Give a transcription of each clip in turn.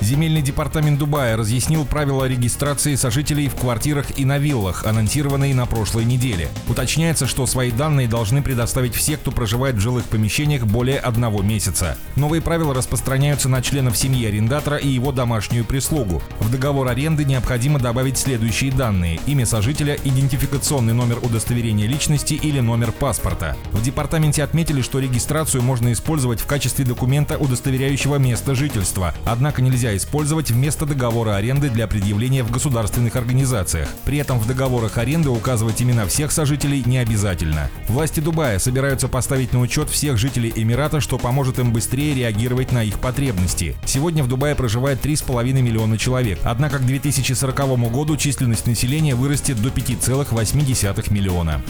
Земельный департамент Дубая разъяснил правила регистрации сожителей в квартирах и на виллах, анонсированные на прошлой неделе. Уточняется, что свои данные должны предоставить все, кто проживает в жилых помещениях более одного месяца. Новые правила распространяются на членов семьи арендатора и его домашнюю прислугу. В договор аренды необходимо добавить следующие данные – имя сожителя, идентификационный номер удостоверения личности или номер паспорта. В департаменте отметили, что регистрацию можно использовать в качестве документа, удостоверяющего место жительства, однако нельзя использовать вместо договора аренды для предъявления в государственных организациях. При этом в договорах аренды указывать имена всех сожителей не обязательно. Власти Дубая собираются поставить на учет всех жителей Эмирата, что поможет им быстрее реагировать на их потребности. Сегодня в Дубае проживает 3,5 миллиона человек, однако к 2040 году численность населения вырастет до 5,8 миллиона.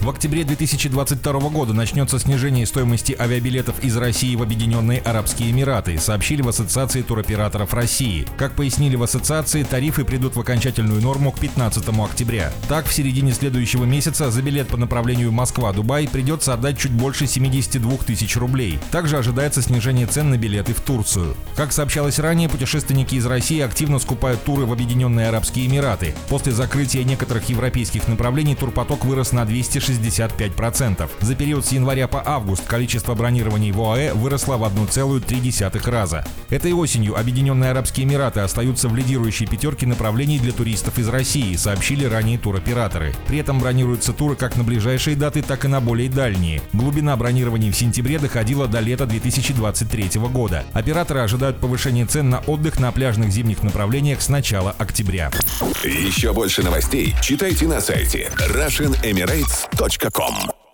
В октябре 2022 года начнется снижение стоимости авиабилетов из России в Объединенные Арабские Эмираты, сообщили в Ассоциации туроператоров операторов России. Как пояснили в ассоциации, тарифы придут в окончательную норму к 15 октября. Так, в середине следующего месяца за билет по направлению Москва-Дубай придется отдать чуть больше 72 тысяч рублей. Также ожидается снижение цен на билеты в Турцию. Как сообщалось ранее, путешественники из России активно скупают туры в Объединенные Арабские Эмираты. После закрытия некоторых европейских направлений турпоток вырос на 265%. За период с января по август количество бронирований в ОАЭ выросло в 1,3 раза. Этой осенью Объединенные Арабские Эмираты остаются в лидирующей пятерке направлений для туристов из России, сообщили ранее туроператоры. При этом бронируются туры как на ближайшие даты, так и на более дальние. Глубина бронирований в сентябре доходила до лета 2023 года. Операторы ожидают повышения цен на отдых на пляжных зимних направлениях с начала октября. Еще больше новостей читайте на сайте RussianEmirates.com